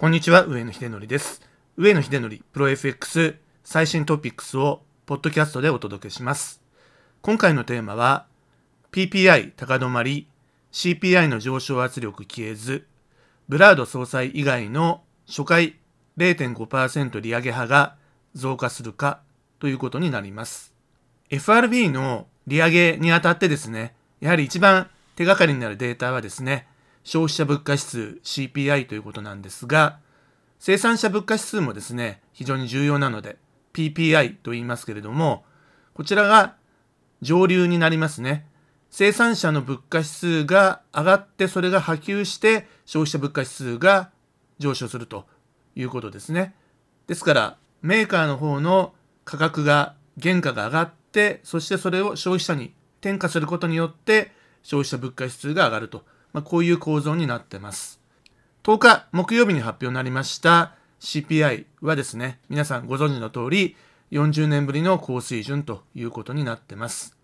こんにちは、上野秀則です。上野秀則プロ FX 最新トピックスをポッドキャストでお届けします。今回のテーマは PPI 高止まり、CPI の上昇圧力消えず、ブラード総裁以外の初回0.5%利上げ派が増加するかということになります。FRB の利上げにあたってですね、やはり一番手がかりになるデータはですね、消費者物価指数 CPI ということなんですが、生産者物価指数もですね、非常に重要なので、PPI と言いますけれども、こちらが上流になりますね。生産者の物価指数が上がって、それが波及して消費者物価指数が上昇するということですね。ですから、メーカーの方の価格が、原価が上がって、そしてそれを消費者に転嫁することによって、消費者物価指数が上がると。まあ、こういう構造になってます。10日木曜日に発表になりました CPI はですね、皆さんご存知の通り、40年ぶりの高水準ということになってます。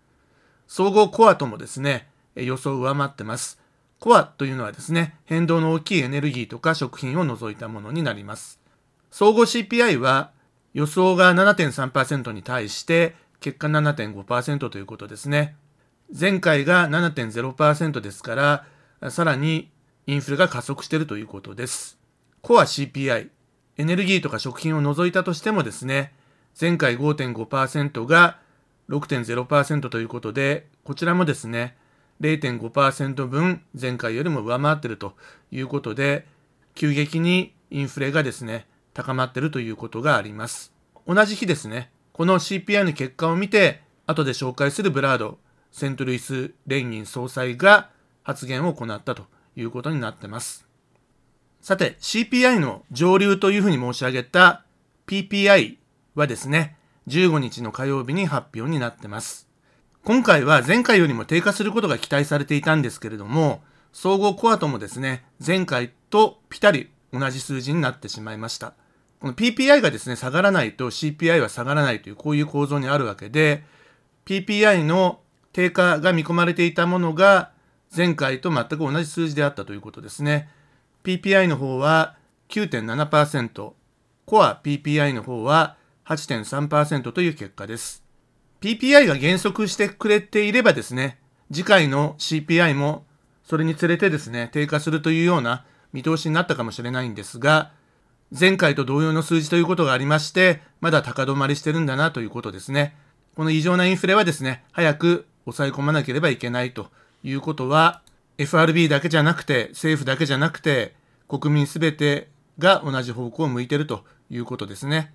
総合コアともですね、予想を上回ってます。コアというのはですね、変動の大きいエネルギーとか食品を除いたものになります。総合 CPI は予想が7.3%に対して結果7.5%ということですね。前回が7.0%ですから、さらにインフレが加速しているということです。コア CPI、エネルギーとか食品を除いたとしてもですね、前回5.5%が6.0%ということで、こちらもですね、0.5%分前回よりも上回っているということで、急激にインフレがですね、高まっているということがあります。同じ日ですね、この CPI の結果を見て、後で紹介するブラード、セントルイス連銀総裁が発言を行ったということになってます。さて、CPI の上流というふうに申し上げた PPI はですね、15日の火曜日に発表になってます。今回は前回よりも低下することが期待されていたんですけれども、総合コアともですね、前回とピタリ同じ数字になってしまいました。この PPI がですね、下がらないと CPI は下がらないというこういう構造にあるわけで、PPI の低下が見込まれていたものが前回と全く同じ数字であったということですね。PPI の方は9.7%、コア PPI の方は8.3%という結果です。PPI が減速してくれていればですね、次回の CPI もそれにつれてですね、低下するというような見通しになったかもしれないんですが、前回と同様の数字ということがありまして、まだ高止まりしてるんだなということですね。この異常なインフレはですね、早く抑え込まなければいけないということは、FRB だけじゃなくて、政府だけじゃなくて、国民すべてが同じ方向を向いているということですね。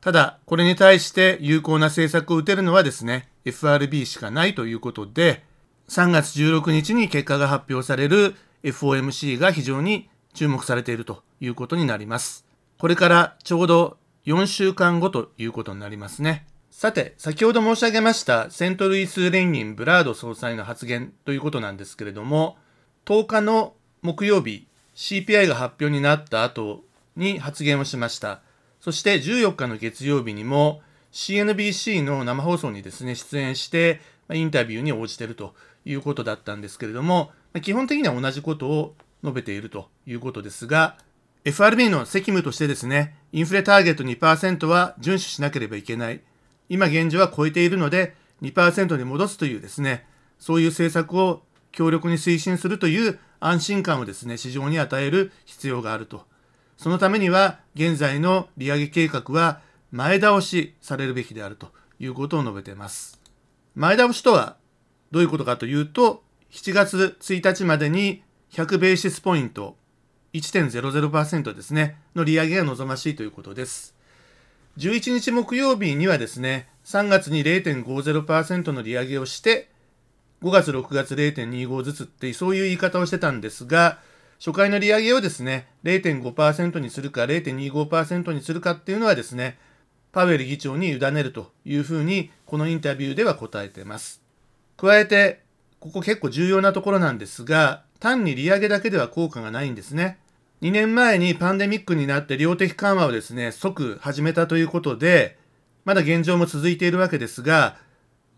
ただ、これに対して有効な政策を打てるのはですね、FRB しかないということで、3月16日に結果が発表される FOMC が非常に注目されているということになります。これからちょうど4週間後ということになりますね。さて、先ほど申し上げましたセントルイス連銀ブラード総裁の発言ということなんですけれども、10日の木曜日、CPI が発表になった後に発言をしました。そして14日の月曜日にも CNBC の生放送にですね、出演してインタビューに応じているということだったんですけれども、基本的には同じことを述べているということですが、FRB の責務としてですね、インフレターゲット2%は遵守しなければいけない。今現状は超えているので2%に戻すというですね、そういう政策を強力に推進するという安心感をですね、市場に与える必要があると。そのためには、現在の利上げ計画は前倒しされるべきであるということを述べています。前倒しとはどういうことかというと、7月1日までに100ベーシスポイント、1.00%ですね、の利上げが望ましいということです。11日木曜日にはですね、3月に0.50%の利上げをして、5月、6月0.25ずつって、そういう言い方をしてたんですが、初回の利上げをですね、0.5%にするか0.25%にするかっていうのはですね、パウエル議長に委ねるというふうに、このインタビューでは答えてます。加えて、ここ結構重要なところなんですが、単に利上げだけでは効果がないんですね。2年前にパンデミックになって量的緩和をですね、即始めたということで、まだ現状も続いているわけですが、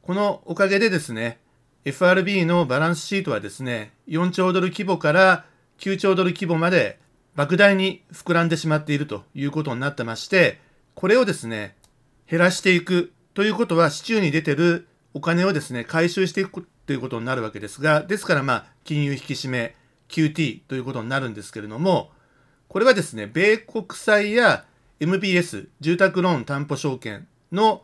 このおかげでですね、FRB のバランスシートはですね、4兆ドル規模から9兆ドル規模まで莫大に膨らんでしまっているということになってまして、これをですね、減らしていくということは、市中に出てるお金をですね、回収していくということになるわけですが、ですからまあ、金融引き締め、QT ということになるんですけれども、これはですね、米国債や MBS、住宅ローン担保証券の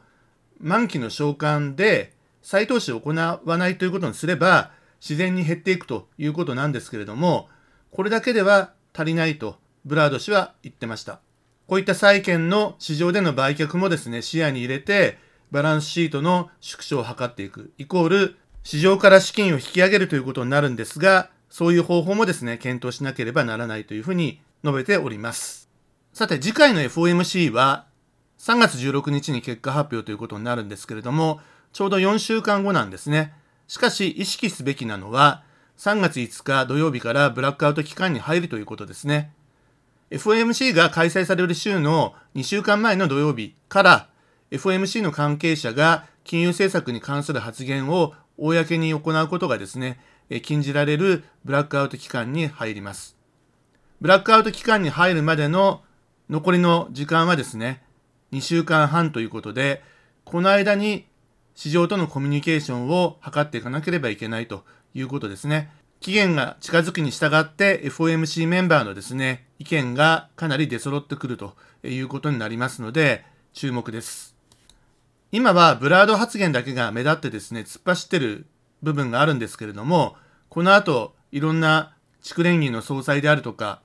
満期の償還で再投資を行わないということにすれば、自然に減っていくということなんですけれども、これだけでは足りないとブラード氏は言ってました。こういった債券の市場での売却もですね、視野に入れて、バランスシートの縮小を図っていく、イコール、市場から資金を引き上げるということになるんですが、そういう方法もですね、検討しなければならないというふうに述べております。さて、次回の FOMC は、3月16日に結果発表ということになるんですけれども、ちょうど4週間後なんですね。しかし、意識すべきなのは、3月5日土曜日からブラックアウト期間に入るということですね。FOMC が開催される週の2週間前の土曜日から FOMC の関係者が金融政策に関する発言を公に行うことがですね、禁じられるブラックアウト期間に入ります。ブラックアウト期間に入るまでの残りの時間はですね、2週間半ということで、この間に市場とのコミュニケーションを図っていかなければいけないということですね。期限が近づくに従って FOMC メンバーのですね、意見がかなり出揃ってくるということになりますので、注目です。今はブラード発言だけが目立ってですね、突っ走ってる部分があるんですけれども、この後、いろんな地区連議の総裁であるとか、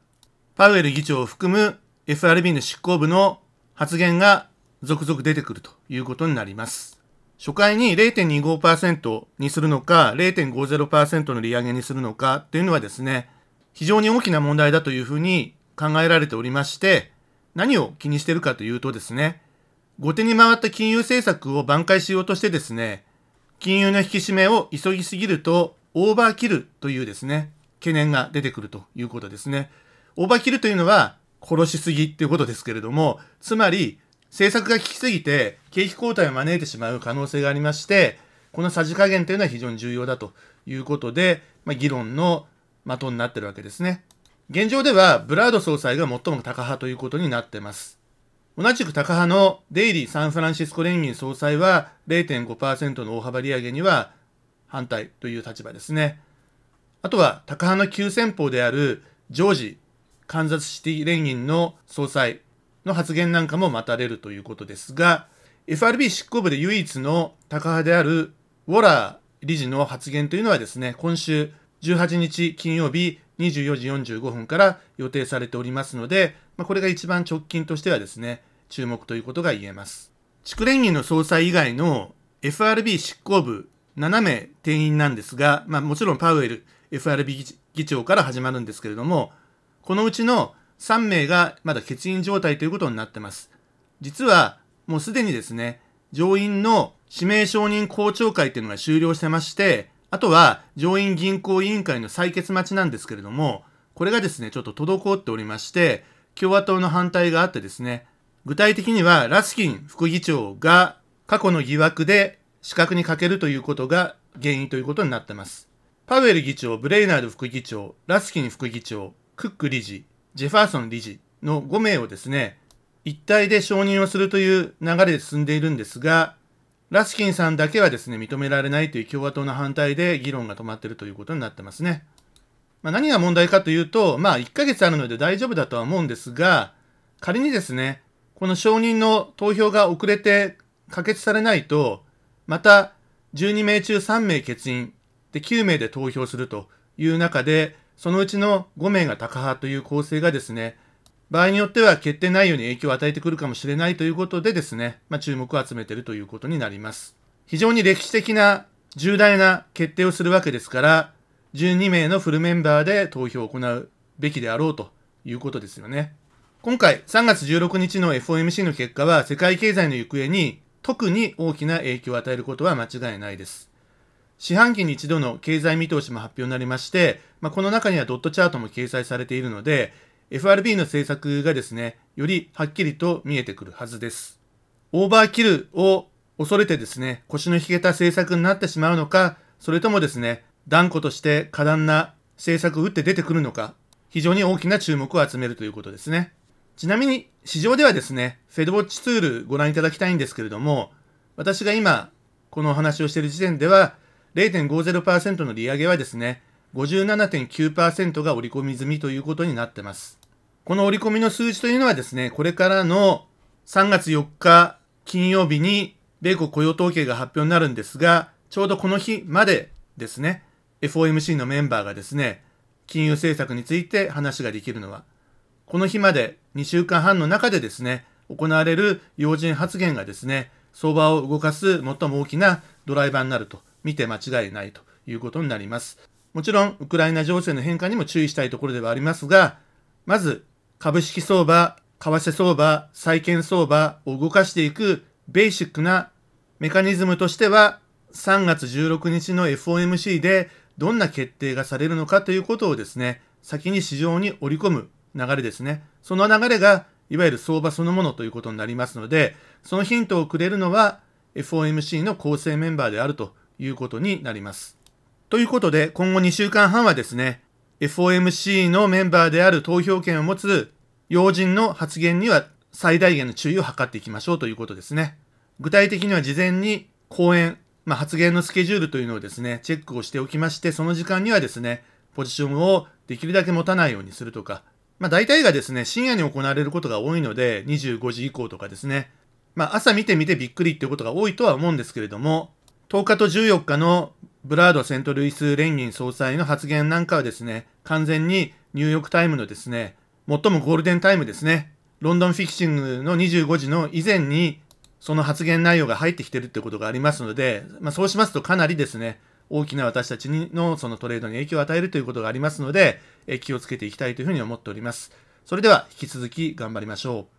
パウエル議長を含む FRB の執行部の発言が続々出てくるということになります。初回に0.25%にするのか、0.50%の利上げにするのかっていうのはですね、非常に大きな問題だというふうに考えられておりまして、何を気にしているかというとですね、後手に回った金融政策を挽回しようとしてですね、金融の引き締めを急ぎすぎるとオーバーキルというですね、懸念が出てくるということですね。オーバーキルというのは殺しすぎっていうことですけれども、つまり政策が効きすぎて景気後退を招いてしまう可能性がありまして、このさじ加減というのは非常に重要だということで、まあ、議論の的になってるわけですね。現状では、ブラード総裁が最もタカ派ということになってます。同じくタカ派のデイリー・サンフランシスコ連銀総裁は0.5%の大幅利上げには反対という立場ですね。あとは、タカ派の急先鋒であるジョージ・カンザスシティ連銀の総裁の発言なんかも待たれるということですが、FRB 執行部で唯一のタカ派であるウォラー理事の発言というのはですね、今週18日金曜日24時45分から予定されておりますので、まあ、これが一番直近としてはですね、注目ということが言えます。地区連銀の総裁以外の FRB 執行部7名定員なんですが、まあ、もちろんパウエル FRB 議長から始まるんですけれども、このうちの3名がまだ欠員状態ということになってます。実はもうすでにですね、上院の指名承認公聴会っていうのが終了してまして、あとは上院銀行委員会の採決待ちなんですけれども、これがですね、ちょっと滞っておりまして、共和党の反対があってですね、具体的にはラスキン副議長が過去の疑惑で資格に欠けるということが原因ということになってます。パウエル議長、ブレイナード副議長、ラスキン副議長、クック理事、ジェファーソン理事の5名をですね、一体で承認をするという流れで進んでいるんですが、ラスキンさんだけはですね、認められないという共和党の反対で議論が止まっているということになってますね。まあ、何が問題かというと、まあ1ヶ月あるので大丈夫だとは思うんですが、仮にですね、この承認の投票が遅れて可決されないと、また12名中3名欠員で9名で投票するという中で、そのうちの5名がタカ派という構成がですね、場合によっては決定内容に影響を与えてくるかもしれないということでですね、まあ、注目を集めているということになります。非常に歴史的な重大な決定をするわけですから、12名のフルメンバーで投票を行うべきであろうということですよね。今回3月16日の FOMC の結果は世界経済の行方に特に大きな影響を与えることは間違いないです。四半期に一度の経済見通しも発表になりまして、まあ、この中にはドットチャートも掲載されているので、FRB の政策がですね、よりはっきりと見えてくるはずです。オーバーキルを恐れてですね、腰の引けた政策になってしまうのか、それともですね、断固として過断な政策を打って出てくるのか、非常に大きな注目を集めるということですね。ちなみに市場ではですね、フェドウォッチツールご覧いただきたいんですけれども、私が今このお話をしている時点では0.50%の利上げはですね、57.9%が織り込み済みということになってます。この織り込みの数字というのはですね、これからの3月4日金曜日に米国雇用統計が発表になるんですが、ちょうどこの日までですね、FOMC のメンバーがですね、金融政策について話ができるのは、この日まで2週間半の中でですね、行われる要人発言がですね、相場を動かす最も大きなドライバーになると見て間違いないということになります。もちろん、ウクライナ情勢の変化にも注意したいところではありますが、まず、株式相場、為替相場、債券相場を動かしていくベーシックなメカニズムとしては、3月16日の FOMC でどんな決定がされるのかということをですね、先に市場に織り込む流れですね。その流れが、いわゆる相場そのものということになりますので、そのヒントをくれるのは FOMC の構成メンバーであるということになります。ということで、今後2週間半はですね、FOMC のメンバーである投票権を持つ要人の発言には最大限の注意を図っていきましょうということですね。具体的には事前に講演、まあ、発言のスケジュールというのをですね、チェックをしておきまして、その時間にはですね、ポジションをできるだけ持たないようにするとか、まあ大体がですね、深夜に行われることが多いので、25時以降とかですね、まあ朝見てみてびっくりっていうことが多いとは思うんですけれども、10日と14日のブラード・セントルイス連銀総裁の発言なんかはですね、完全にニューヨークタイムのですね、最もゴールデンタイムですね、ロンドンフィクシングの25時の以前にその発言内容が入ってきてるってことがありますので、まあ、そうしますとかなりですね、大きな私たちのそのトレードに影響を与えるということがありますので、え気をつけていきたいというふうに思っております。それでは引き続き頑張りましょう。